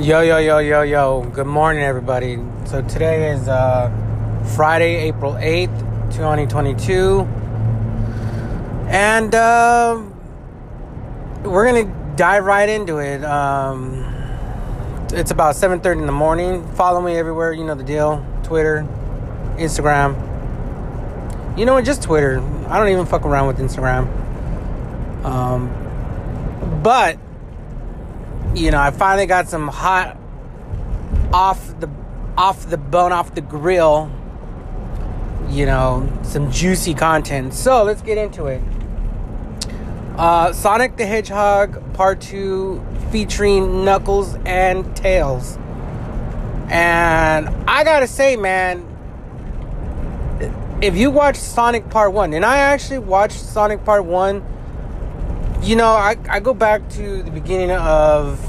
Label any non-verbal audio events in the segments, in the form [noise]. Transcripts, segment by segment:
Yo, yo, yo, yo, yo. Good morning, everybody. So today is uh, Friday, April 8th, 2022. And uh, we're going to dive right into it. Um, it's about 7.30 in the morning. Follow me everywhere. You know the deal. Twitter, Instagram. You know what? Just Twitter. I don't even fuck around with Instagram. Um, but you know, I finally got some hot off the off the bone, off the grill, you know, some juicy content. So let's get into it. Uh, Sonic the Hedgehog Part 2 featuring Knuckles and Tails. And I gotta say, man, if you watch Sonic Part 1, and I actually watched Sonic Part 1 you know, I, I go back to the beginning of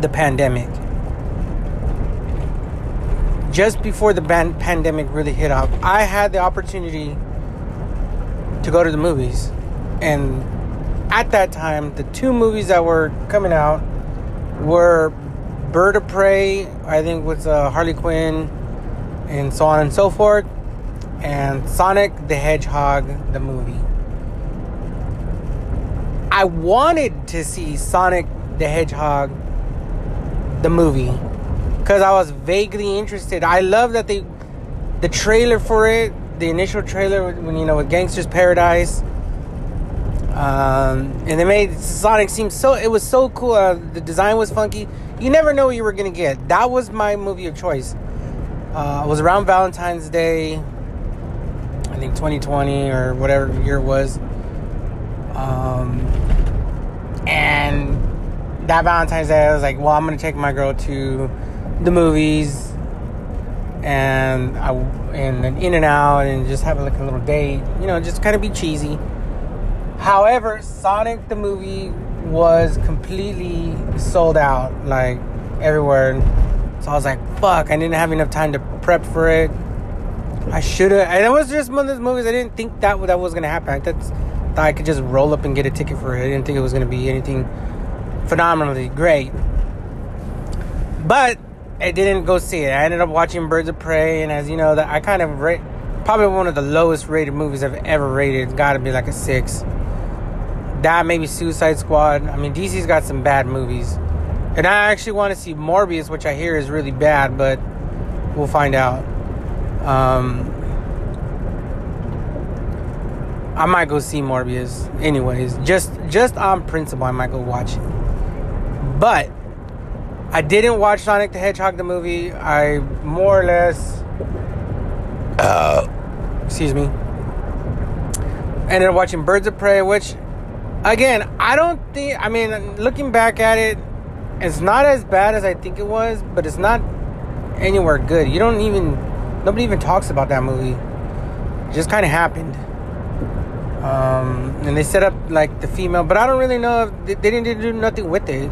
the pandemic. Just before the ban- pandemic really hit up, I had the opportunity to go to the movies. And at that time, the two movies that were coming out were Bird of Prey, I think was uh, Harley Quinn, and so on and so forth, and Sonic the Hedgehog, the movie. I wanted to see Sonic the Hedgehog the movie because I was vaguely interested. I love that they the trailer for it, the initial trailer when you know with Gangster's Paradise. Um, and they made Sonic seem so it was so cool. Uh, the design was funky. You never know what you were gonna get. That was my movie of choice. Uh, it was around Valentine's Day, I think 2020 or whatever year it was. Um, and that Valentine's Day, I was like, well, I'm gonna take my girl to the movies, and I and then in and out, and just have like a little date, you know, just kind of be cheesy. However, Sonic the movie was completely sold out, like everywhere. So I was like, fuck, I didn't have enough time to prep for it. I should have. And it was just one of those movies I didn't think that that was gonna happen. That's thought I could just roll up and get a ticket for it. I didn't think it was to be anything phenomenally great. But I didn't go see it. I ended up watching Birds of Prey, and as you know, that I kind of rate probably one of the lowest rated movies I've ever rated. It's got to be like a six. That maybe Suicide Squad. I mean, DC's got some bad movies, and I actually want to see Morbius, which I hear is really bad, but we'll find out. Um, I might go see Morbius anyways. Just just on principle I might go watch it. But I didn't watch Sonic the Hedgehog the movie. I more or less uh excuse me. Ended up watching Birds of Prey, which again, I don't think I mean looking back at it, it's not as bad as I think it was, but it's not anywhere good. You don't even nobody even talks about that movie. It just kind of happened. Um, and they set up like the female, but I don't really know if they, they didn't do nothing with it.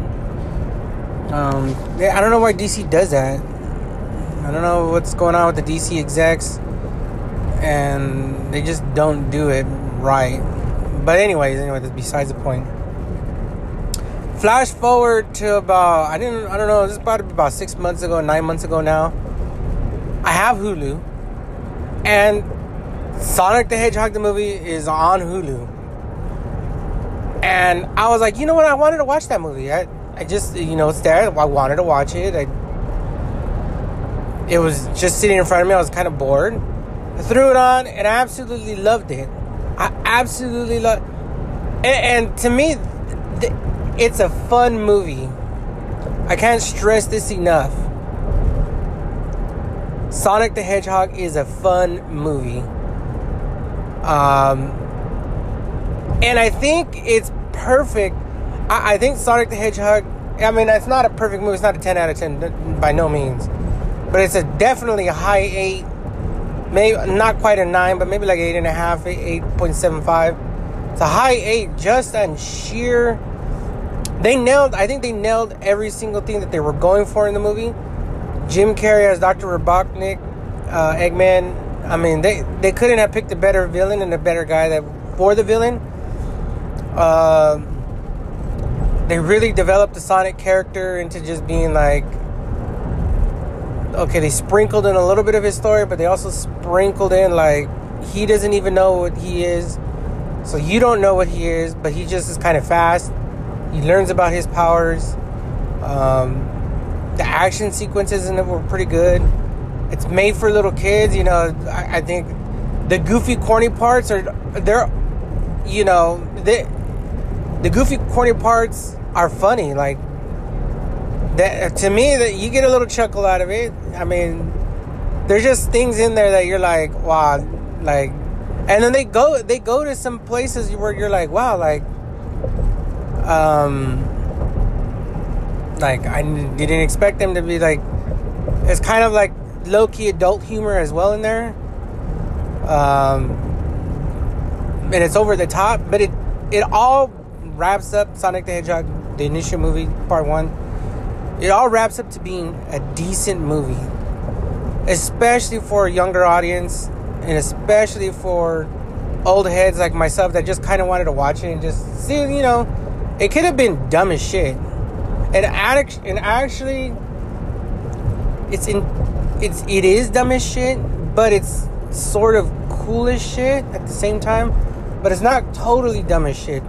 Um, I don't know why DC does that. I don't know what's going on with the DC execs, and they just don't do it right. But anyways, anyway, that's besides the point. Flash forward to about I didn't I don't know this is about about six months ago, nine months ago now. I have Hulu, and Sonic the Hedgehog the movie is on Hulu. And I was like, you know what? I wanted to watch that movie. I, I just, you know, it's there. I wanted to watch it. I, it was just sitting in front of me. I was kind of bored. I threw it on and I absolutely loved it. I absolutely love and, and to me, th- it's a fun movie. I can't stress this enough. Sonic the Hedgehog is a fun movie. Um, and I think it's perfect. I, I, think Sonic the Hedgehog. I mean, it's not a perfect movie. It's not a ten out of ten by no means, but it's a definitely a high eight. Maybe not quite a nine, but maybe like eight and a half, eight point seven five. It's a high eight, just on sheer. They nailed. I think they nailed every single thing that they were going for in the movie. Jim Carrey as Dr. Robotnik, uh, Eggman, I mean, they they couldn't have picked a better villain and a better guy that for the villain. Uh, they really developed the Sonic character into just being like okay, they sprinkled in a little bit of his story, but they also sprinkled in like he doesn't even know what he is. So you don't know what he is, but he just is kind of fast. He learns about his powers. Um, the action sequences in it were pretty good. It's made for little kids, you know. I, I think the goofy, corny parts are they're, you know, they, the goofy, corny parts are funny. Like that to me, that you get a little chuckle out of it. I mean, there's just things in there that you're like, wow, like, and then they go they go to some places where you're like, wow, like, um, like I didn't expect them to be like. It's kind of like low key adult humor as well in there. Um, and it's over the top, but it it all wraps up Sonic the Hedgehog, the initial movie, part one it all wraps up to being a decent movie, especially for a younger audience, and especially for old heads like myself that just kind of wanted to watch it and just see, you know, it could have been dumb as shit. And, and actually, it's in, it's it is dumb as shit, but it's sort of cool as shit at the same time. But it's not totally dumb as shit.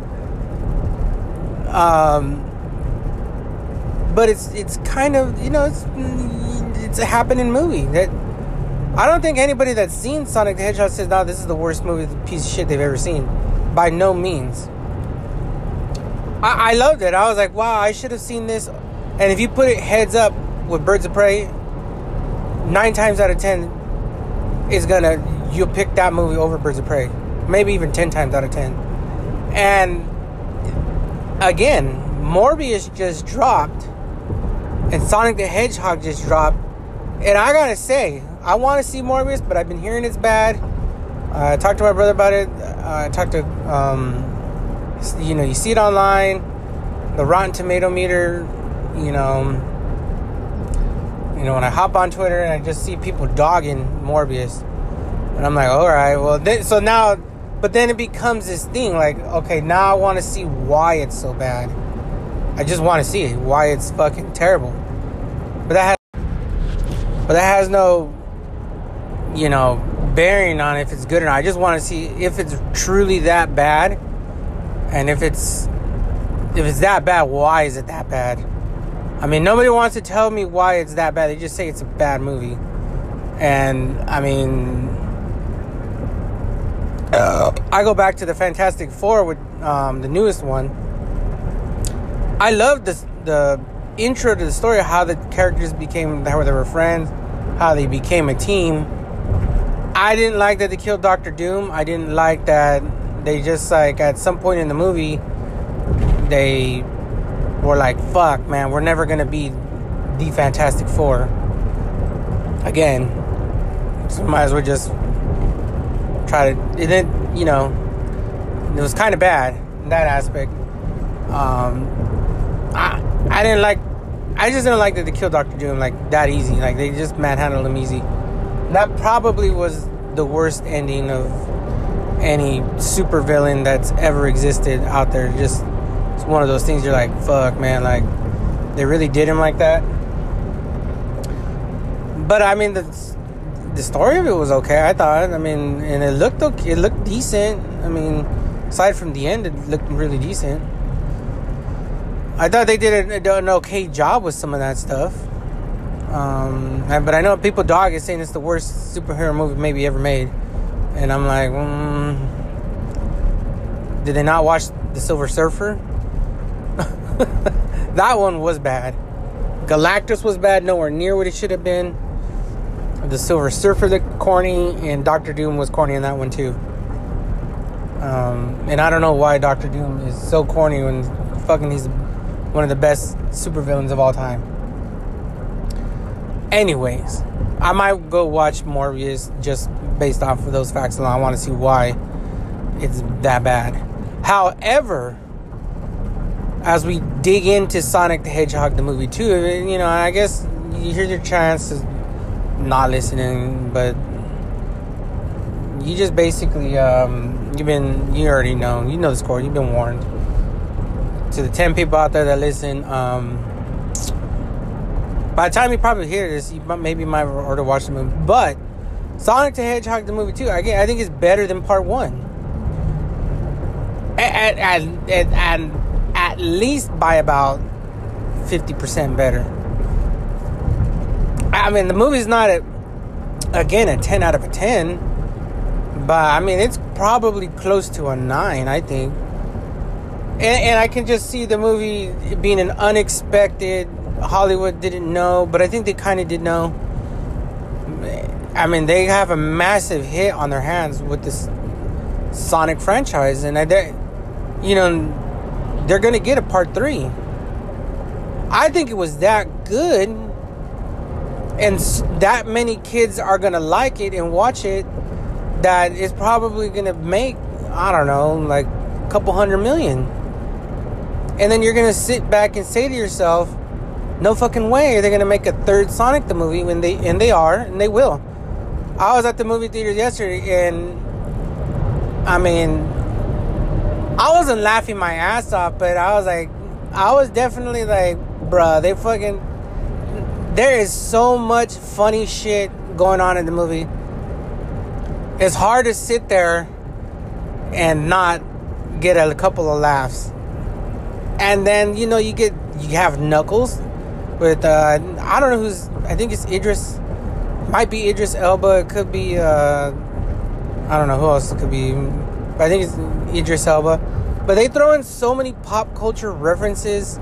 Um, but it's it's kind of you know it's it's a happening movie that I don't think anybody that's seen Sonic the Hedgehog says no this is the worst movie piece of shit they've ever seen. By no means. I, I loved it. I was like wow I should have seen this. And if you put it heads up with Birds of Prey nine times out of ten is gonna you'll pick that movie over Birds of Prey. Maybe even ten times out of ten. And again Morbius just dropped and Sonic the Hedgehog just dropped. And I gotta say, I want to see Morbius, but I've been hearing it's bad. Uh, I talked to my brother about it. Uh, I talked to, um, you know, you see it online, the Rotten Tomato meter. You know, you know when I hop on Twitter and I just see people dogging Morbius, and I'm like, all right, well, then, so now, but then it becomes this thing like, okay, now I want to see why it's so bad. I just want to see it, why it's fucking terrible. But that has, but that has no, you know, bearing on if it's good or not. I just want to see if it's truly that bad, and if it's if it's that bad, why is it that bad? I mean, nobody wants to tell me why it's that bad. They just say it's a bad movie, and I mean, I go back to the Fantastic Four with um, the newest one. I love this the intro to the story of how the characters became how they were friends, how they became a team. I didn't like that they killed Doctor Doom. I didn't like that they just like at some point in the movie they were like, "Fuck, man, we're never gonna be the Fantastic Four again." So might as well just try to. And then you know, it was kind of bad in that aspect. Um, I I didn't like. I just didn't like that they killed Doctor Doom like that easy. Like they just manhandled him easy. That probably was the worst ending of any supervillain that's ever existed out there. Just it's one of those things you're like, fuck, man. Like they really did him like that. But I mean, the the story of it was okay. I thought. I mean, and it looked okay. It looked decent. I mean, aside from the end, it looked really decent. I thought they did an okay job with some of that stuff. Um, but I know people dog is saying it's the worst superhero movie maybe ever made, and I'm like, mm, did they not watch The Silver Surfer? [laughs] that one was bad. Galactus was bad, nowhere near what it should have been. The Silver Surfer looked corny, and Doctor Doom was corny in that one too. Um, and I don't know why Doctor Doom is so corny when fucking he's one of the best supervillains of all time. Anyways, I might go watch Morbius just based off of those facts alone. I want to see why it's that bad. However, as we dig into Sonic the Hedgehog the movie too, you know, I guess you hear your chance of not listening, but you just basically um, you've been you already know you know the score. You've been warned. to the 10 people out there that listen, um, by the time you probably hear this, you maybe might already watch the movie. But Sonic the Hedgehog, the movie too, again, I think it's better than part one. And at, least by about 50% better. I mean, the movie's not, a, again, a 10 out of a 10. But, I mean, it's probably close to a 9, I think. And, and I can just see the movie being an unexpected. Hollywood didn't know, but I think they kind of did know. I mean, they have a massive hit on their hands with this Sonic franchise, and I, you know, they're gonna get a part three. I think it was that good, and that many kids are gonna like it and watch it. that it's probably gonna make I don't know, like a couple hundred million. And then you're gonna sit back and say to yourself, "No fucking way they're they gonna make a third Sonic the movie?" When they and they are, and they will. I was at the movie theater yesterday, and I mean, I wasn't laughing my ass off, but I was like, I was definitely like, bruh, they fucking. There is so much funny shit going on in the movie. It's hard to sit there and not get a couple of laughs. And then you know you get you have Knuckles with uh I don't know who's I think it's Idris might be Idris Elba it could be uh I don't know who else it could be but I think it's Idris Elba but they throw in so many pop culture references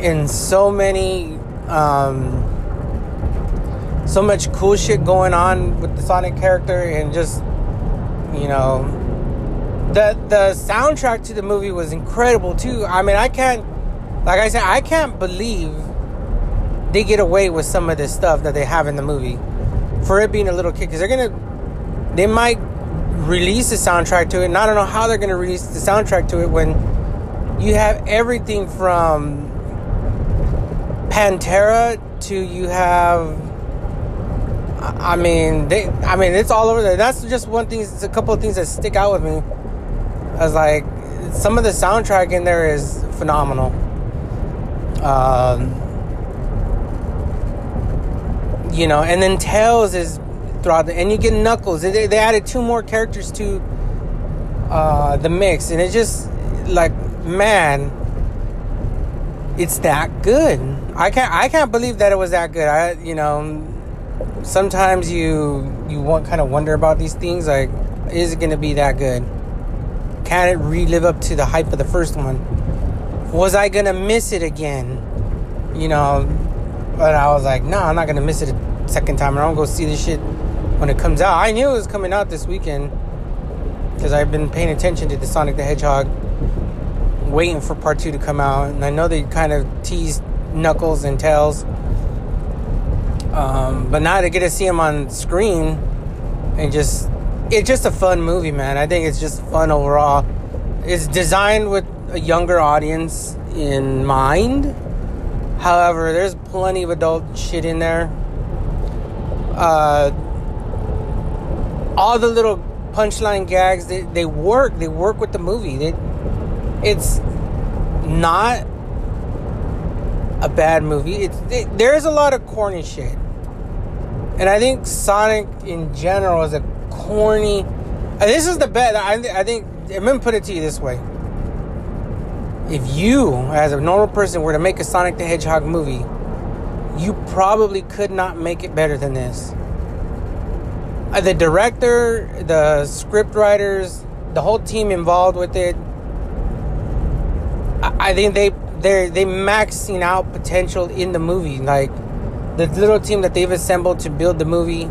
in so many um so much cool shit going on with the Sonic character and just you know the the soundtrack to the movie was incredible too. I mean, I can't like I said, I can't believe they get away with some of this stuff that they have in the movie for it being a little kid because they're gonna they might release the soundtrack to it and I don't know how they're gonna release the soundtrack to it when you have everything from Pantera to you have I mean they I mean it's all over there. That's just one thing it's a couple of things that stick out with me. I was like some of the soundtrack in there is phenomenal. Um, you know, and then Tails is throughout the, and you get Knuckles. They, they added two more characters to uh, the mix, and it just like man, it's that good. I can't I can't believe that it was that good. I you know, sometimes you you want kind of wonder about these things like is it going to be that good? Can it relive up to the hype of the first one? Was I going to miss it again? You know, but I was like, no, I'm not going to miss it a second time I don't Go see this shit when it comes out. I knew it was coming out this weekend because I've been paying attention to the Sonic the Hedgehog, waiting for part two to come out. And I know they kind of teased Knuckles and Tails. Um, but now to get to see him on screen and just it's just a fun movie, man. I think it's just fun overall. It's designed with a younger audience in mind. However, there's plenty of adult shit in there. Uh, all the little punchline gags they, they work. They work with the movie. They, it's not a bad movie. It's it, there's a lot of corny shit, and I think Sonic in general is a corny. this is the bet. I, I think I'm gonna put it to you this way: if you, as a normal person, were to make a Sonic the Hedgehog movie, you probably could not make it better than this. Uh, the director, the script writers, the whole team involved with it. I, I think they they they maxing out potential in the movie. Like the little team that they've assembled to build the movie,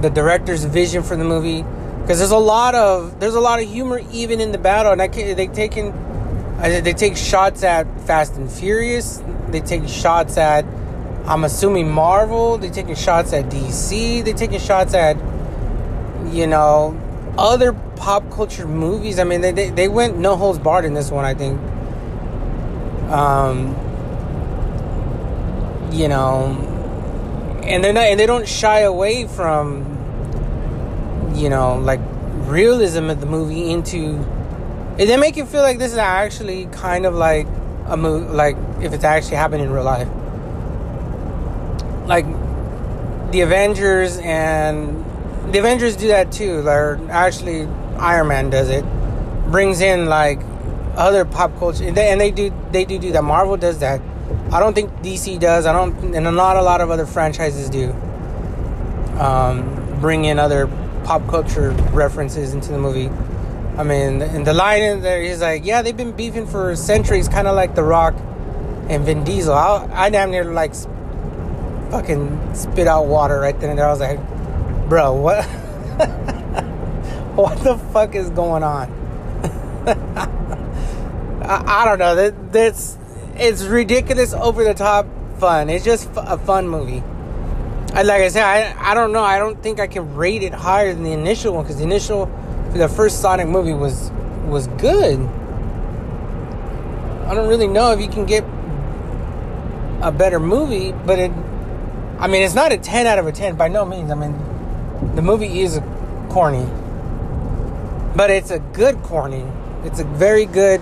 the director's vision for the movie, because there's a lot of there's a lot of humor even in the battle, and I can, they taking uh, they take shots at Fast and Furious. They take shots at I'm assuming Marvel. They taking shots at DC. They taking shots at you know other pop culture movies. I mean, they they, they went no holds barred in this one. I think. Um, you know, and they're not, and they don't shy away from, you know, like realism of the movie into They make you feel like this is actually kind of like a movie, like if it's actually happening in real life. Like the Avengers and the Avengers do that too. They're actually Iron Man does it, brings in like other pop culture, and they, and they do they do do that. Marvel does that. I don't think DC does. I don't, and not a lot of other franchises do. Um, bring in other pop culture references into the movie. I mean, and the line in there is like, yeah, they've been beefing for centuries, kind of like The Rock and Vin Diesel. I, I damn near like fucking spit out water right then and there. I was like, bro, what? [laughs] what the fuck is going on? I, I, don't know. That that's it's ridiculous, over the top fun. It's just a fun movie. Like I said, I I don't know. I don't think I can rate it higher than the initial one because the initial the first Sonic movie was was good. I don't really know if you can get a better movie, but it I mean it's not a 10 out of a 10 by no means. I mean the movie is corny. But it's a good corny. It's a very good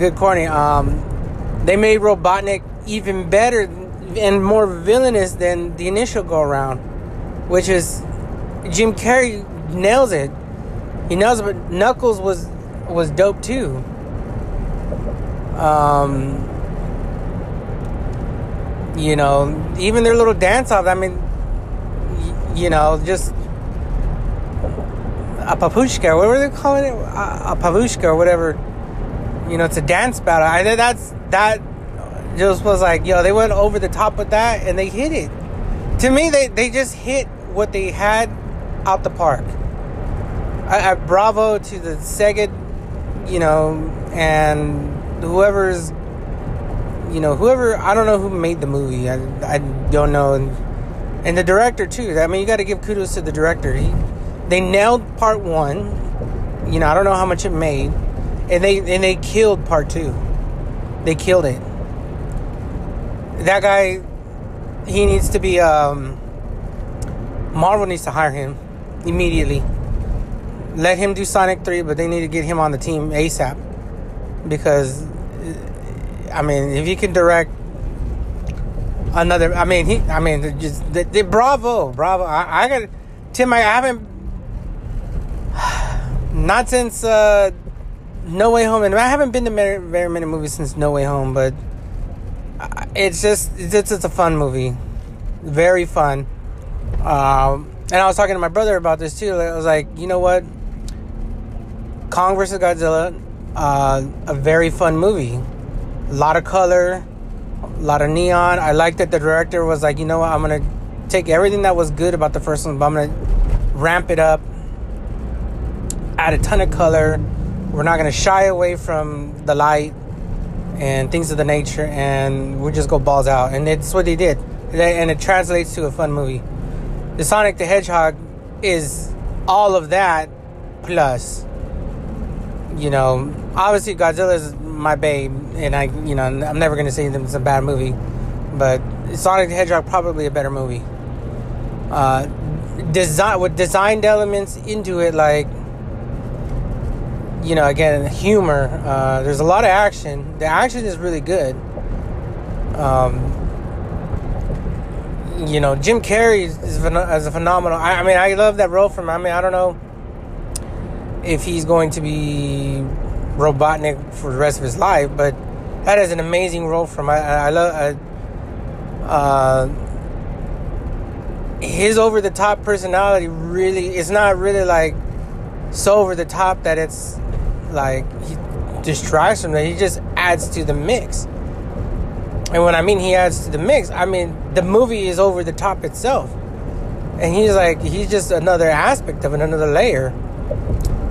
good corny. Um they made Robotnik even better and more villainous than the initial go around, which is Jim Carrey nails it. He knows, but Knuckles was was dope too. Um, you know, even their little dance off. I mean, y- you know, just a papushka. What were they calling it? A, a pavushka or whatever. You know, it's a dance battle. I think that's that just was like, yo, they went over the top with that and they hit it. To me, they they just hit what they had out the park. I, I, bravo to the Sega, you know, and whoever's, you know, whoever I don't know who made the movie. I, I don't know, and, and the director too. I mean, you got to give kudos to the director. He, they nailed part one. You know, I don't know how much it made, and they and they killed part two. They killed it. That guy, he needs to be. Um, Marvel needs to hire him immediately let him do Sonic 3, but they need to get him on the team ASAP. Because, I mean, if he can direct another, I mean, he, I mean, just, they, they, bravo, bravo. I, I got, Tim, I haven't, [sighs] not since uh, No Way Home, and I haven't been to very, very many movies since No Way Home, but it's just, it's, it's a fun movie. Very fun. Um, and I was talking to my brother about this too. I was like, you know what? Kong vs. Godzilla, uh, a very fun movie. A lot of color, a lot of neon. I like that the director was like, you know what, I'm gonna take everything that was good about the first one, but I'm gonna ramp it up, add a ton of color. We're not gonna shy away from the light and things of the nature, and we just go balls out. And it's what they did, and it translates to a fun movie. The Sonic the Hedgehog is all of that plus you know, obviously Godzilla is my babe, and I, you know, I'm never gonna say that it's a bad movie, but Sonic the Hedgehog probably a better movie. Uh, design with designed elements into it, like you know, again, humor. Uh, there's a lot of action. The action is really good. Um, you know, Jim Carrey is, is, a phenomenal. I, I mean, I love that role from. I mean, I don't know if he's going to be Robotnik for the rest of his life, but that is an amazing role from I, I love uh, his over the top personality. Really, it's not really like so over the top that it's like he distracts from that. He just adds to the mix. And when I mean he adds to the mix, I mean the movie is over the top itself. And he's like he's just another aspect of it, another layer.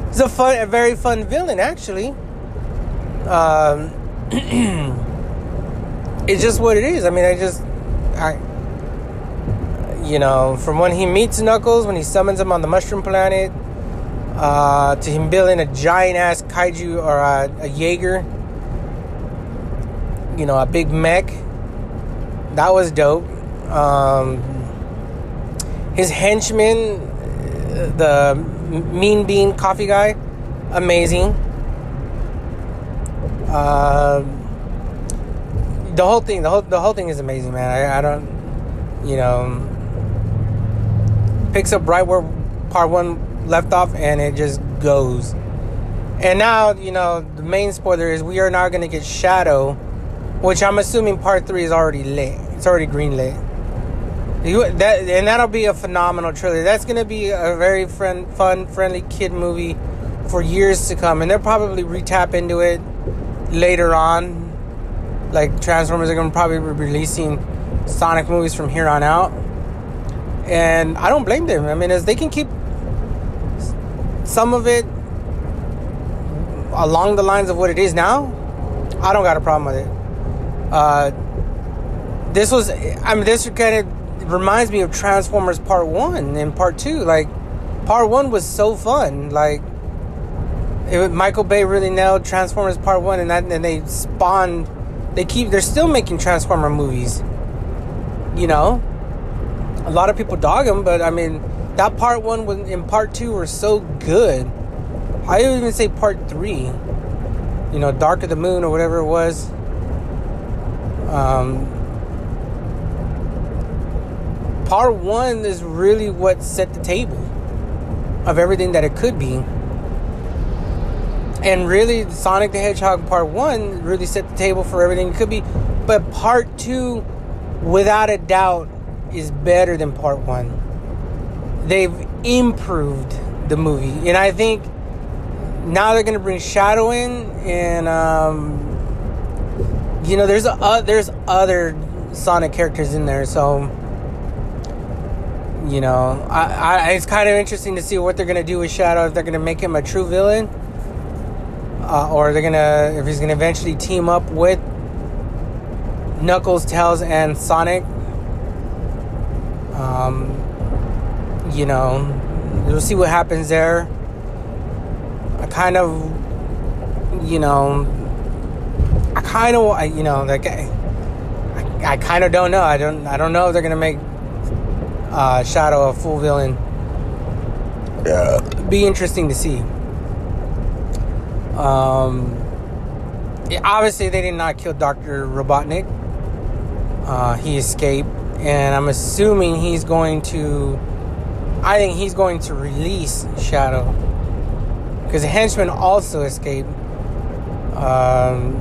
He's a fun, a very fun villain, actually. Um, [clears throat] it's just what it is. I mean, I just, I, you know, from when he meets Knuckles, when he summons him on the Mushroom Planet, uh, to him building a giant ass kaiju or a, a Jaeger, you know, a big mech. That was dope. Um, his henchman, the Mean Bean coffee guy, amazing. Uh, the whole thing, the whole the whole thing is amazing, man. I, I don't, you know, picks up right where part one left off, and it just goes. And now, you know, the main spoiler is we are now going to get Shadow, which I'm assuming part three is already lit. It's already green lit. You, that and that'll be a phenomenal trailer. That's going to be a very friend, fun, friendly kid movie for years to come, and they'll probably retap into it later on. Like Transformers are going to probably be releasing Sonic movies from here on out, and I don't blame them. I mean, as they can keep some of it along the lines of what it is now, I don't got a problem with it. Uh, this was, I mean, this kind of reminds me of Transformers Part One and Part Two. Like, Part One was so fun. Like, it, Michael Bay really nailed Transformers Part One, and that, and they spawned. They keep. They're still making Transformer movies. You know, a lot of people dog them, but I mean, that Part One and Part Two were so good. I would even say Part Three. You know, Dark of the Moon or whatever it was. Um, part one is really what set the table of everything that it could be. And really, Sonic the Hedgehog Part 1 really set the table for everything it could be. But Part 2, without a doubt, is better than Part 1. They've improved the movie. And I think now they're going to bring Shadow in. And, um, you know, there's, a, uh, there's other Sonic characters in there. So you know, I, I, it's kind of interesting to see what they're gonna do with Shadow. If they're gonna make him a true villain, uh, or they're gonna if he's gonna eventually team up with Knuckles, Tails, and Sonic. Um, you know, we'll see what happens there. I kind of, you know, I kind of, I, you know, like I, I, kind of don't know. I don't, I don't know if they're gonna make uh, Shadow a full villain. Yeah. Be interesting to see. Um, obviously, they did not kill Dr. Robotnik. Uh, he escaped, and I'm assuming he's going to. I think he's going to release Shadow because the henchman also escaped. Um,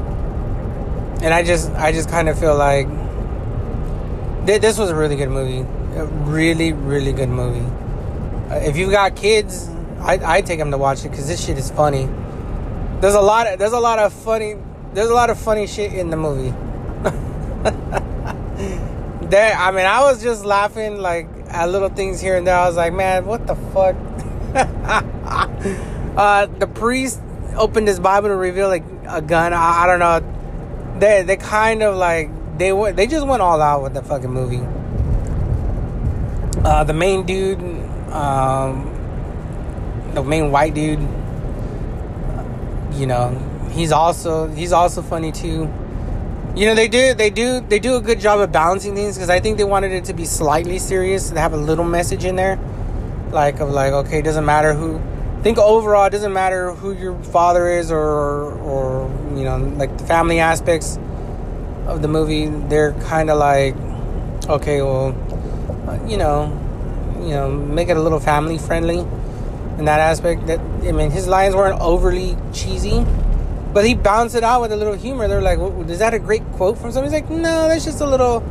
and I just, I just kind of feel like th- this was a really good movie a really, really good movie. Uh, if you've got kids, I I take them to watch it because this shit is funny. There's a lot of there's a lot of funny there's a lot of funny shit in the movie. [laughs] there, I mean, I was just laughing like at little things here and there. I was like, man, what the fuck? [laughs] uh, the priest opened his Bible to reveal like a gun. I, I don't know. They they kind of like they went they just went all out with the fucking movie. Uh, the main dude, um, the main white dude, you know, he's also he's also funny too. You know, they do they do they do a good job of balancing things because I think they wanted it to be slightly serious to have a little message in there, like of like okay, it doesn't matter who. think overall, it doesn't matter who your father is or or you know like the family aspects of the movie. They're kind of like okay, well you know, you know, make it a little family friendly in that aspect. That I mean, his lines weren't overly cheesy, but he balanced it out with a little humor. They're like, "Is that a great quote from somebody?" He's like, "No, that's just a little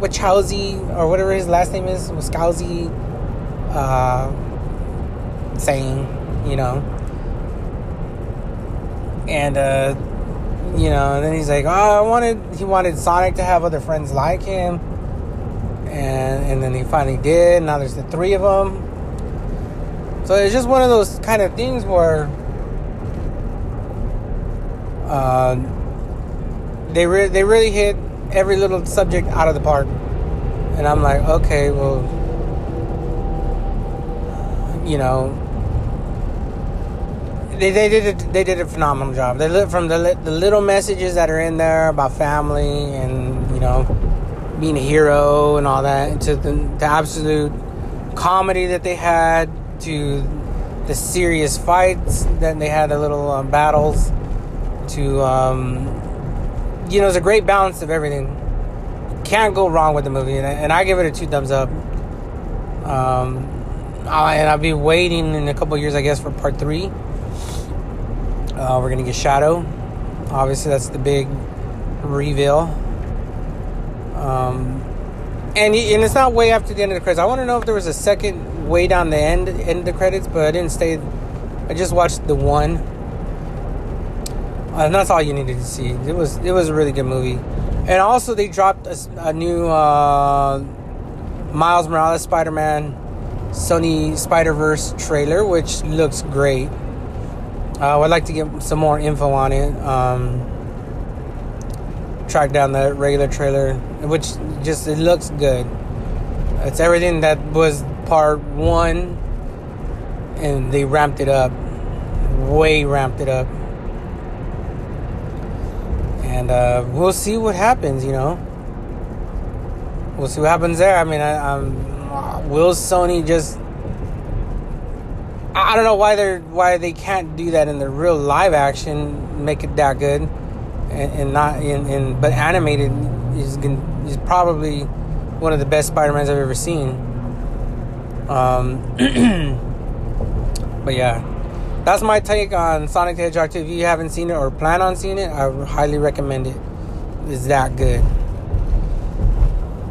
Wachowski or whatever his last name is, Wachowski uh, saying, you know." And uh, you know, and then he's like, "Oh, I wanted." He wanted Sonic to have other friends like him and and then he finally did. Now there's the three of them. So it's just one of those kind of things where uh, they re- they really hit every little subject out of the park, and I'm like, okay, well, you know, they, they did it, they did a phenomenal job. They lit from the the little messages that are in there about family and you know being a hero and all that, to the, the absolute comedy that they had, to the serious fights. Then they had the little um, battles. To um, you know, it's a great balance of everything. Can't go wrong with the movie, and I, and I give it a two thumbs up. Um, I, and I'll be waiting in a couple years, I guess, for part three. Uh, we're gonna get Shadow. Obviously, that's the big reveal. Um, and and it's not way after the end of the credits. I want to know if there was a second way down the end end of the credits, but I didn't stay. I just watched the one, and that's all you needed to see. It was it was a really good movie, and also they dropped a, a new uh, Miles Morales Spider Man Sony Spider Verse trailer, which looks great. Uh, I'd like to get some more info on it. Um, track down the regular trailer, which just it looks good. It's everything that was part one, and they ramped it up, way ramped it up, and uh, we'll see what happens. You know, we'll see what happens there. I mean, I, I'm, will Sony just? I don't know why they're why they can't do that in the real live action, make it that good and, and not in, in but animated is is probably one of the best Spider-Mans I've ever seen. Um, [clears throat] but yeah, that's my take on Sonic the Hedgehog 2. If you haven't seen it or plan on seeing it, I highly recommend it. It's that good.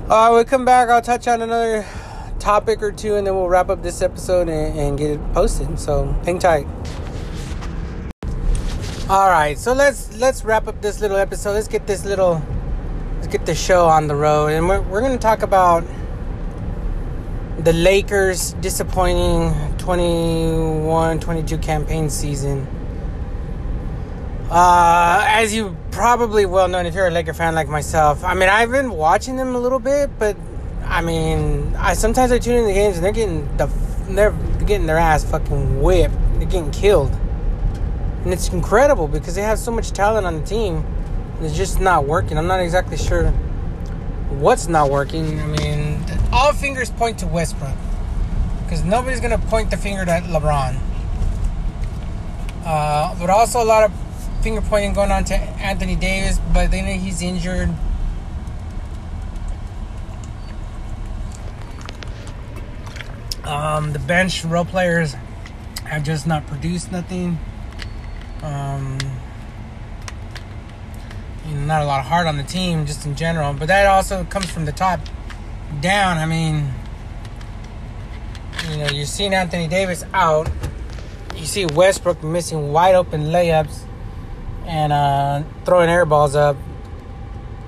Uh, we'll come back. I'll touch on another topic or two, and then we'll wrap up this episode and, and get it posted. So hang tight. All right, so let's let's wrap up this little episode. Let's get this little let's get the show on the road, and we're we're gonna talk about the Lakers' disappointing 21-22 campaign season. Uh, as you probably well know, if you're a Laker fan like myself, I mean, I've been watching them a little bit, but I mean, I sometimes I tune in the games and they're getting the they're getting their ass fucking whipped. They're getting killed. And it's incredible because they have so much talent on the team. It's just not working. I'm not exactly sure what's not working. I mean, all fingers point to Westbrook because nobody's going to point the finger at LeBron. Uh, but also a lot of finger pointing going on to Anthony Davis, but then he's injured. Um, the bench role players have just not produced nothing. Um, not a lot of heart on the team, just in general. But that also comes from the top down. I mean, you know, you're seeing Anthony Davis out. You see Westbrook missing wide open layups and uh, throwing air balls up.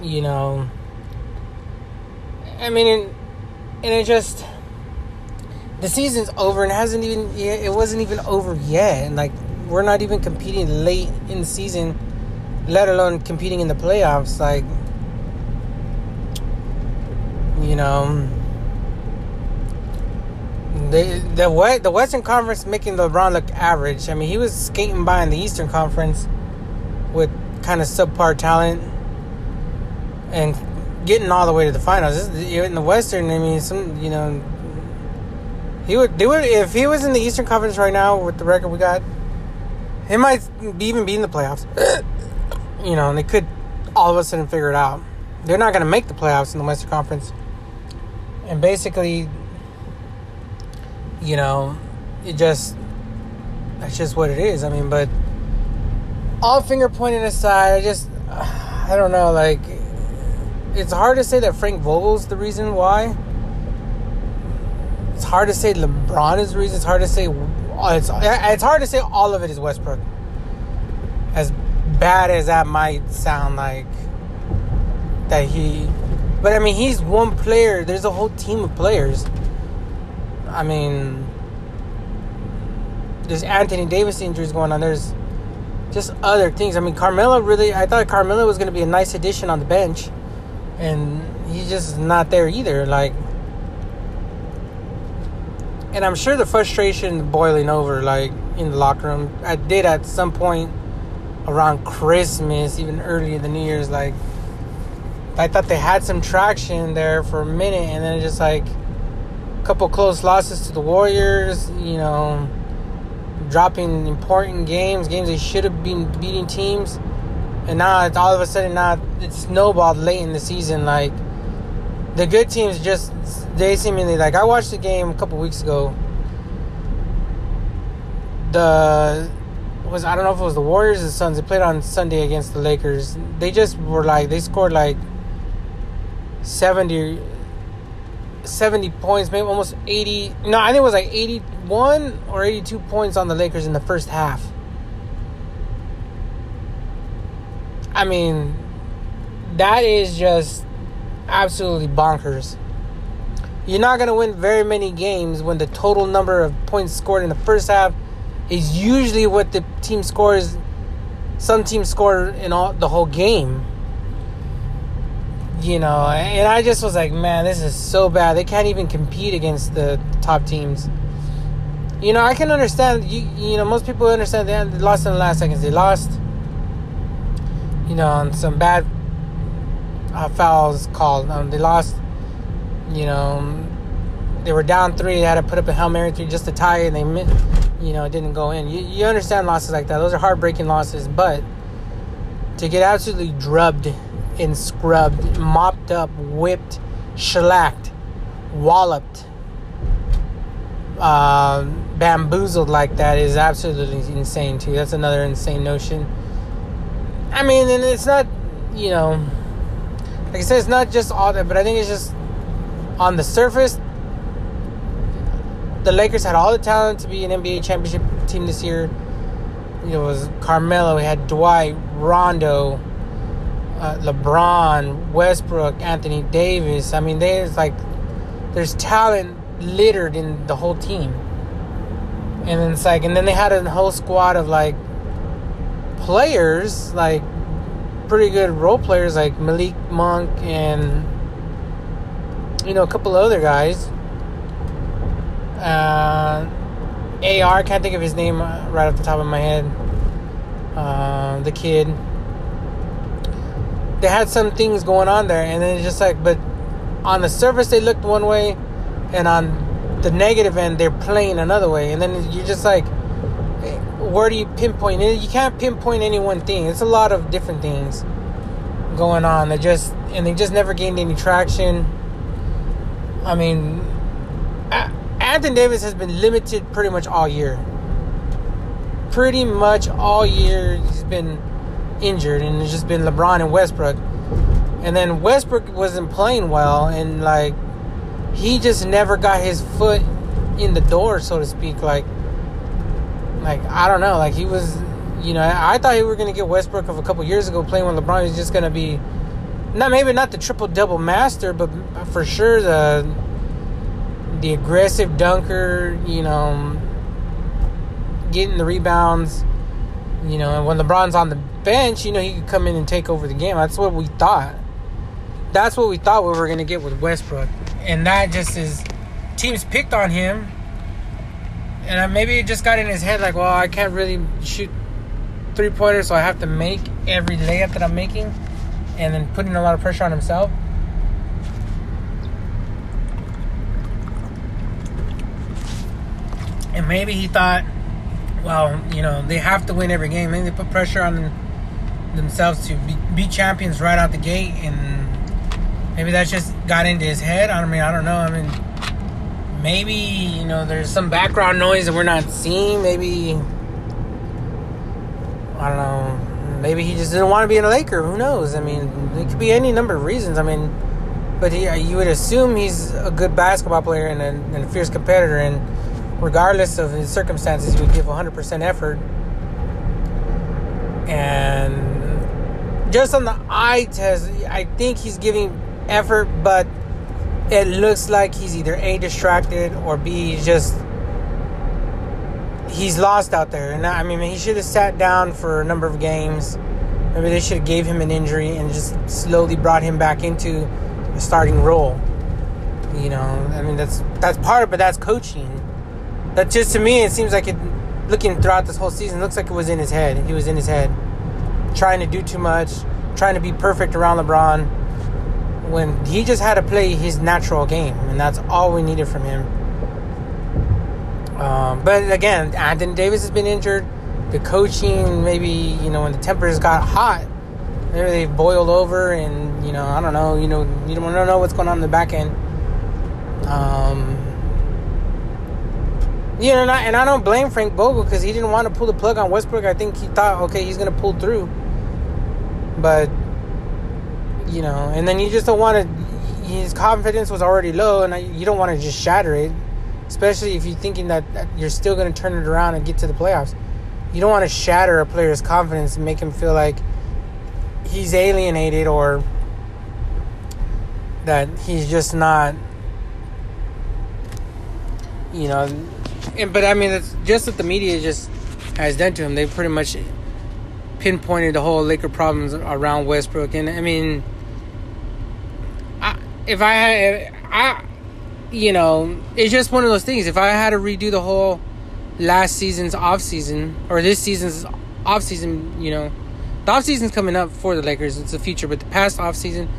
You know, I mean, and, and it just the season's over and hasn't even it wasn't even over yet and like we're not even competing late in the season, let alone competing in the playoffs. Like, you know, the the the Western Conference making LeBron look average. I mean, he was skating by in the Eastern Conference with kind of subpar talent and getting all the way to the finals. In the Western, I mean, some you know, he would do it if he was in the Eastern Conference right now with the record we got. He might be even be in the playoffs. [coughs] you know, and they could all of a sudden figure it out. They're not going to make the playoffs in the Western Conference. And basically, you know, it just that's just what it is. I mean, but all finger pointing aside, I just I don't know, like it's hard to say that Frank Vogel's the reason why. It's hard to say LeBron is the reason. It's hard to say it's it's hard to say all of it is Westbrook. As bad as that might sound like that he but I mean he's one player. There's a whole team of players. I mean there's Anthony Davis injuries going on. There's just other things. I mean Carmelo really I thought Carmelo was gonna be a nice addition on the bench. And he's just not there either. Like and I'm sure the frustration boiling over like in the locker room. I did at some point around Christmas, even early in the New Year's, like I thought they had some traction there for a minute and then just like couple close losses to the Warriors, you know, dropping important games, games they should have been beating teams. and now it's all of a sudden now it's snowballed late in the season. Like the good teams just they seemingly like I watched the game a couple weeks ago. The was I don't know if it was the Warriors or the Suns. They played on Sunday against the Lakers. They just were like they scored like 70, 70 points, maybe almost eighty. No, I think it was like eighty one or eighty two points on the Lakers in the first half. I mean, that is just absolutely bonkers. You're not going to win very many games when the total number of points scored in the first half is usually what the team scores. Some teams score in all the whole game. You know, and I just was like, man, this is so bad. They can't even compete against the top teams. You know, I can understand. You, you know, most people understand they lost in the last seconds. They lost. You know, on some bad uh, fouls called. Um, they lost. You know, they were down three. They had to put up a hail mary three just to tie and they, you know, it didn't go in. You, you understand losses like that? Those are heartbreaking losses. But to get absolutely drubbed and scrubbed, mopped up, whipped, shellacked, walloped, uh, bamboozled like that is absolutely insane too. That's another insane notion. I mean, and it's not, you know like I said, it's not just all that, but I think it's just on the surface. The Lakers had all the talent to be an NBA championship team this year. It was Carmelo, we had Dwight, Rondo, uh, LeBron, Westbrook, Anthony Davis. I mean, there's like there's talent littered in the whole team, and then it's like, and then they had a whole squad of like players like pretty good role players like Malik Monk and you know a couple other guys. Uh, AR can't think of his name right off the top of my head. Uh, the kid. They had some things going on there, and then it's just like, but on the surface they looked one way, and on the negative end they're playing another way, and then you're just like where do you pinpoint it? You can't pinpoint any one thing. It's a lot of different things going on. They just and they just never gained any traction. I mean, Anthony Davis has been limited pretty much all year. Pretty much all year he's been injured, and it's just been LeBron and Westbrook. And then Westbrook wasn't playing well, and like he just never got his foot in the door, so to speak. Like like I don't know, like he was, you know, I thought he were gonna get Westbrook of a couple years ago playing with LeBron. He's just gonna be, not maybe not the triple double master, but for sure the the aggressive dunker. You know, getting the rebounds. You know, and when LeBron's on the bench, you know he could come in and take over the game. That's what we thought. That's what we thought we were gonna get with Westbrook, and that just is. Teams picked on him and maybe it just got in his head like, well, I can't really shoot three pointers, so I have to make every layup that I'm making, and then putting a lot of pressure on himself. And maybe he thought, well, you know, they have to win every game. Maybe they put pressure on themselves to be, be champions right out the gate, and maybe that just got into his head. I mean, I don't know. I mean maybe you know there's some background noise that we're not seeing. Maybe i don't know. Maybe he just didn't want to be in a laker. Who knows? I mean it could be any number of reasons. I mean but he, you would assume he's a good basketball player and a, and a fierce competitor and regardless of his circumstances he would give 100% effort. And just on the eye test i think he's giving effort but it looks like he's either A, distracted, or B, just. He's lost out there. And I mean, he should have sat down for a number of games. Maybe they should have gave him an injury and just slowly brought him back into a starting role. You know, I mean, that's that's part of but that's coaching. That just to me, it seems like it. Looking throughout this whole season, looks like it was in his head. He was in his head, trying to do too much, trying to be perfect around LeBron when he just had to play his natural game, and that's all we needed from him. Um, but again, Anthony Davis has been injured. The coaching, maybe you know, when the tempers got hot, maybe they boiled over, and you know, I don't know. You know, you don't know what's going on in the back end. Um, you know, and I, and I don't blame Frank Vogel because he didn't want to pull the plug on Westbrook. I think he thought, okay, he's going to pull through, but you know, and then you just don't want to. His confidence was already low, and you don't want to just shatter it, especially if you're thinking that, that you're still going to turn it around and get to the playoffs. You don't want to shatter a player's confidence and make him feel like he's alienated or that he's just not you know and but I mean it's just what the media just has done to him. They've pretty much pinpointed the whole Laker problems around Westbrook and I mean I, if I had I you know, it's just one of those things. If I had to redo the whole last season's off season or this season's off season, you know, the off season's coming up for the Lakers. It's the future, but the past off season,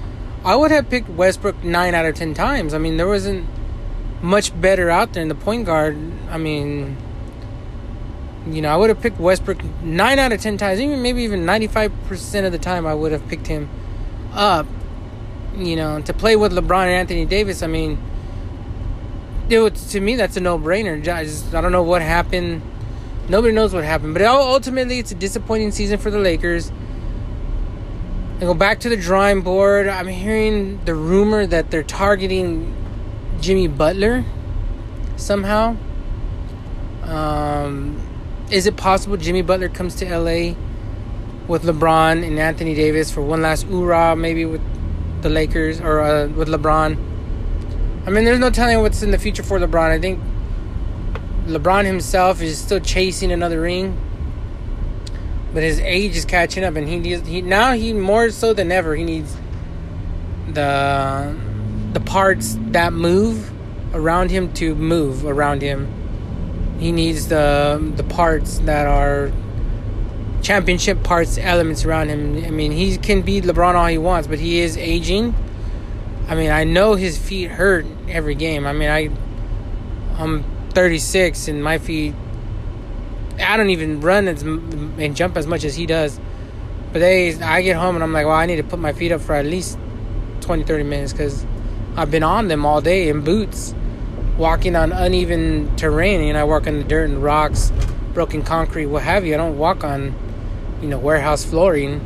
I would have picked Westbrook nine out of ten times. I mean, there wasn't much better out there in the point guard. I mean, you know, I would have picked Westbrook nine out of ten times, even maybe even ninety five percent of the time. I would have picked him up. You know, to play with LeBron and Anthony Davis. I mean, it to me that's a no brainer. I just I don't know what happened Nobody knows what happened, but ultimately it's a disappointing season for the Lakers. I go back to the drawing board. I'm hearing the rumor that they're targeting Jimmy Butler somehow. Um, is it possible Jimmy Butler comes to LA with LeBron and Anthony Davis for one last hoorah, maybe with the Lakers or uh, with LeBron? I mean, there's no telling what's in the future for LeBron. I think LeBron himself is still chasing another ring, but his age is catching up, and he needs he now he more so than ever he needs the the parts that move around him to move around him. He needs the um, the parts that are championship parts elements around him. I mean, he can be LeBron all he wants, but he is aging. I mean, I know his feet hurt every game. I mean, I I'm 36 and my feet I don't even run as, and jump as much as he does. But they I get home and I'm like, "Well, I need to put my feet up for at least 20 30 minutes cuz I've been on them all day in boots, walking on uneven terrain and I walk on the dirt and rocks, broken concrete, what have you. I don't walk on, you know, warehouse flooring.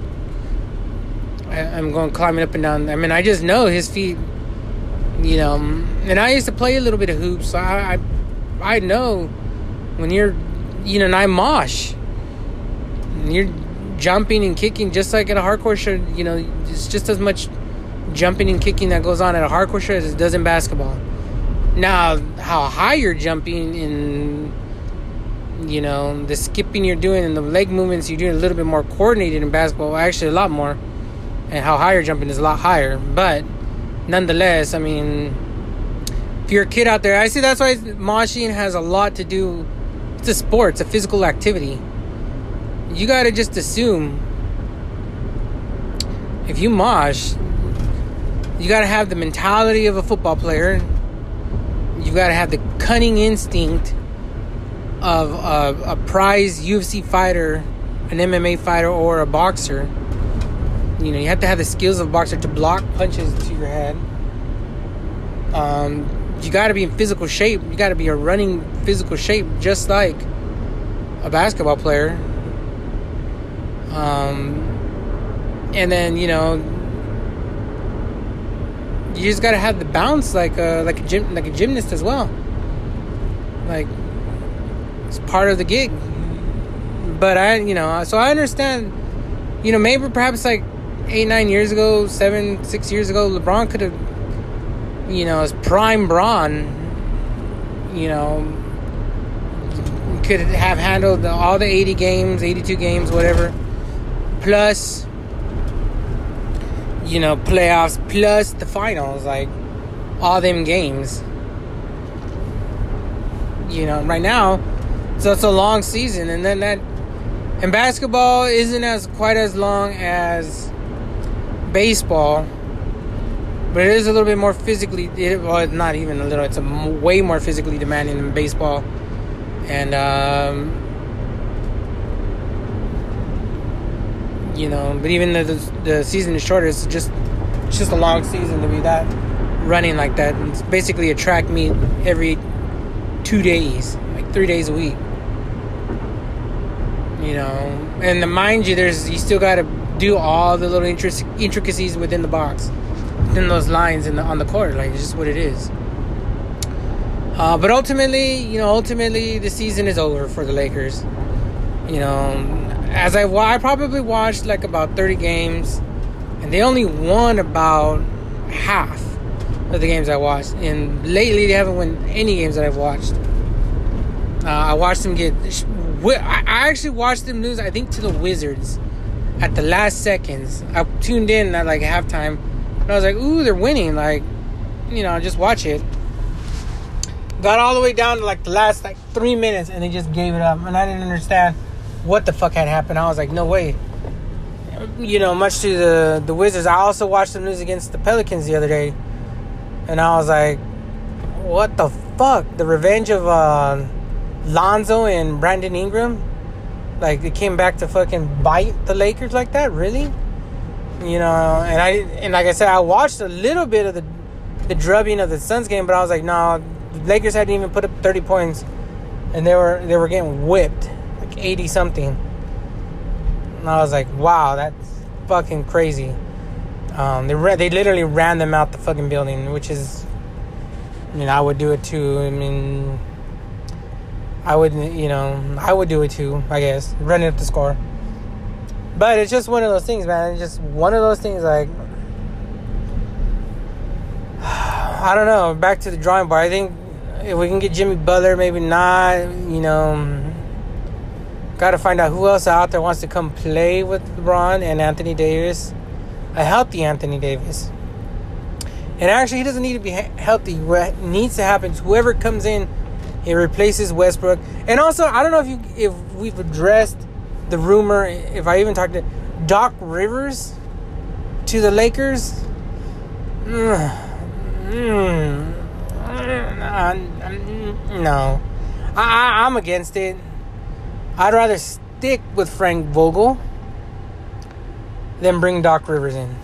I, I'm going climbing up and down. I mean, I just know his feet, you know. And I used to play a little bit of hoops, so I, I I know when you're, you know, and I mosh. You're jumping and kicking just like at a hardcore show. You know, it's just as much jumping and kicking that goes on at a hardcore show as it does in basketball. Now, how high you're jumping and you know the skipping you're doing and the leg movements you're doing a little bit more coordinated in basketball. Actually, a lot more, and how high you're jumping is a lot higher. But nonetheless, I mean if you're a kid out there, I see that's why moshing has a lot to do. It's a sport. It's a physical activity. You gotta just assume if you mosh, you gotta have the mentality of a football player. You gotta have the cunning instinct of a, a prize UFC fighter, an MMA fighter, or a boxer. You know, you have to have the skills of a boxer to block punches to your head. Um, you got to be in physical shape. You got to be a running physical shape, just like a basketball player. Um, and then you know, you just got to have the bounce like a like a gym like a gymnast as well. Like it's part of the gig. But I, you know, so I understand. You know, maybe perhaps like eight, nine years ago, seven, six years ago, LeBron could have you know, as prime Bron, you know, could have handled all the 80 games, 82 games, whatever, plus, you know, playoffs, plus the finals, like all them games. You know, right now, so it's a long season, and then that, and basketball isn't as quite as long as baseball but it is a little bit more physically. It, well, not even a little. It's a way more physically demanding than baseball, and um, you know. But even though the, the season is shorter, it's just it's just a long season to be that running like that. It's basically a track meet every two days, like three days a week. You know, and the, mind you, there's you still got to do all the little intricacies within the box, within those lines in the, on the court. Like it's just what it is. Uh, but ultimately, you know, ultimately the season is over for the Lakers. You know, as I I probably watched like about 30 games, and they only won about half of the games I watched. And lately, they haven't won any games that I've watched. Uh, I watched them get. I actually watched them lose. I think to the Wizards at the last seconds. I tuned in at like halftime, and I was like, "Ooh, they're winning!" Like, you know, just watch it. Got all the way down to like the last like three minutes, and they just gave it up, and I didn't understand what the fuck had happened. I was like, "No way." You know, much to the the Wizards. I also watched the news against the Pelicans the other day, and I was like, "What the fuck?" The revenge of uh, Lonzo and Brandon Ingram like they came back to fucking bite the Lakers like that, really? You know, and I and like I said, I watched a little bit of the the drubbing of the Suns game, but I was like, no, Lakers hadn't even put up thirty points, and they were they were getting whipped like eighty something. And I was like, wow, that's fucking crazy. Um, they re- they literally ran them out the fucking building, which is, I mean, I would do it too. I mean I would, you know, I would do it too, I guess, running up the score. But it's just one of those things, man. It's just one of those things, like, [sighs] I don't know. Back to the drawing board. I think if we can get Jimmy Butler, maybe not, you know, got to find out who else out there wants to come play with LeBron and Anthony Davis. A healthy Anthony Davis. And actually, he doesn't need to be healthy. What needs to happen is whoever comes in he replaces Westbrook. And also, I don't know if you if we've addressed the rumor, if I even talked to Doc Rivers to the Lakers. No, I, I'm against it. I'd rather stick with Frank Vogel than bring Doc Rivers in.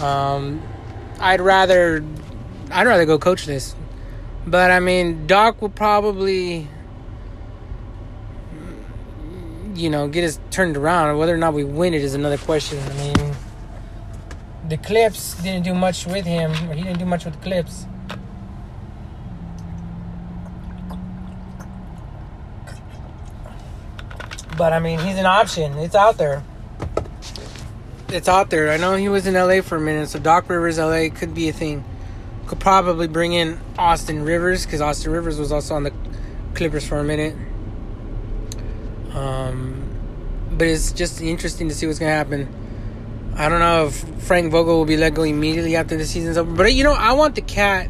Um, I'd rather I'd rather go coach this. But I mean, Doc will probably, you know, get us turned around. Whether or not we win it is another question. I mean, the Clips didn't do much with him, or he didn't do much with the Clips. But I mean, he's an option. It's out there. It's out there. I know he was in LA for a minute, so Doc Rivers LA could be a thing. Could probably bring in Austin Rivers because Austin Rivers was also on the Clippers for a minute. Um, but it's just interesting to see what's gonna happen. I don't know if Frank Vogel will be let go immediately after the season's over. But you know, I want the cat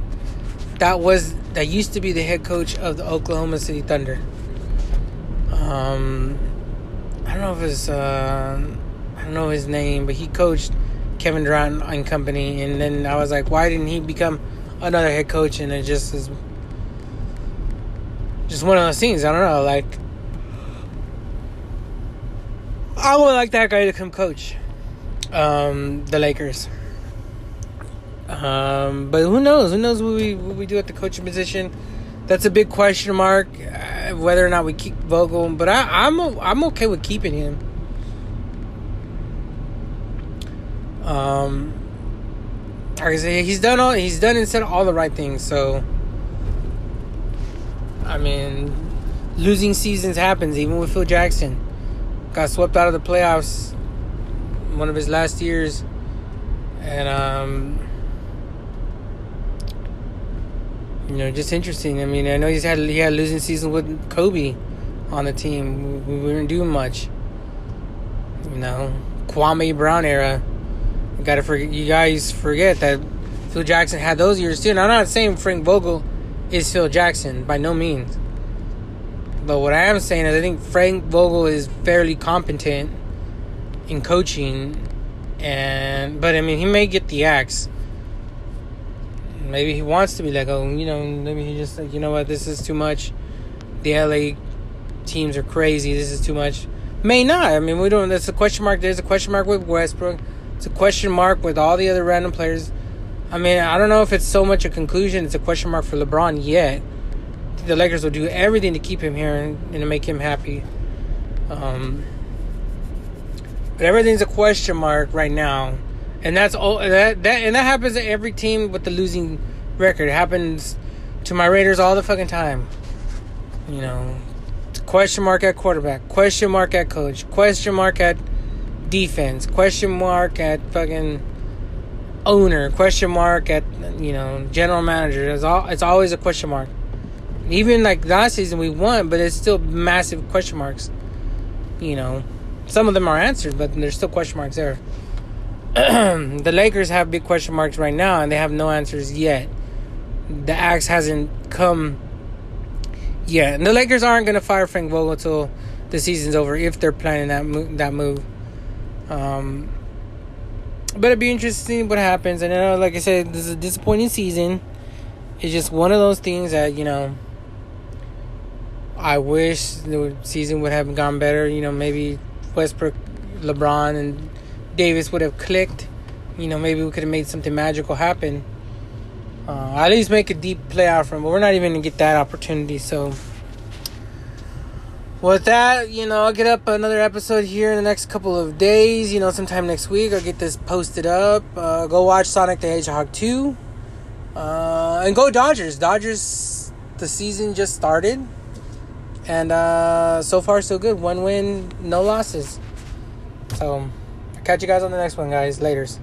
that was that used to be the head coach of the Oklahoma City Thunder. Um, I don't know if it's uh, I don't know his name, but he coached Kevin Durant and company. And then I was like, why didn't he become another head coach? And it just is just one of those things. I don't know. Like, I would like that guy to come coach um, the Lakers. Um, but who knows? Who knows what we what we do at the coaching position? That's a big question mark. Whether or not we keep Vogel, but I, I'm I'm okay with keeping him. Um, like I say, he's done all he's done and said all the right things. So, I mean, losing seasons happens. Even with Phil Jackson, got swept out of the playoffs one of his last years, and um, you know, just interesting. I mean, I know he's had he had a losing season with Kobe on the team. We, we weren't doing much. You know, Kwame Brown era got to forget. You guys forget that Phil Jackson had those years too. And I'm not saying Frank Vogel is Phil Jackson by no means. But what I am saying is, I think Frank Vogel is fairly competent in coaching, and but I mean, he may get the axe. Maybe he wants to be like, oh, you know, maybe he just like, you know what, this is too much. The LA teams are crazy. This is too much. May not. I mean, we don't. There's a question mark. There's a question mark with Westbrook. It's a question mark with all the other random players. I mean, I don't know if it's so much a conclusion. It's a question mark for LeBron yet. The Lakers will do everything to keep him here and, and to make him happy. Um, but everything's a question mark right now, and that's all that that and that happens to every team with the losing record. It happens to my Raiders all the fucking time. You know, question mark at quarterback, question mark at coach, question mark at defense, question mark at fucking owner, question mark at you know general manager. It's all it's always a question mark. Even like last season we won, but it's still massive question marks. You know, some of them are answered, but there's still question marks there. [clears throat] the Lakers have big question marks right now, and they have no answers yet. The axe hasn't come yet, and the Lakers aren't going to fire Frank Vogel until the season's over if they're planning that move. That move. Um, but it'd be interesting what happens. And I know, like I said, this is a disappointing season. It's just one of those things that you know. I wish the season would have gone better. You know, maybe Westbrook, LeBron, and Davis would have clicked. You know, maybe we could have made something magical happen. Uh, at least make a deep playoff run, but we're not even gonna get that opportunity. So, with that, you know, I'll get up another episode here in the next couple of days. You know, sometime next week, I'll get this posted up. Uh, go watch Sonic the Hedgehog 2. Uh, and go Dodgers. Dodgers, the season just started. And uh, so far, so good. One win, no losses. So, catch you guys on the next one, guys. Laters.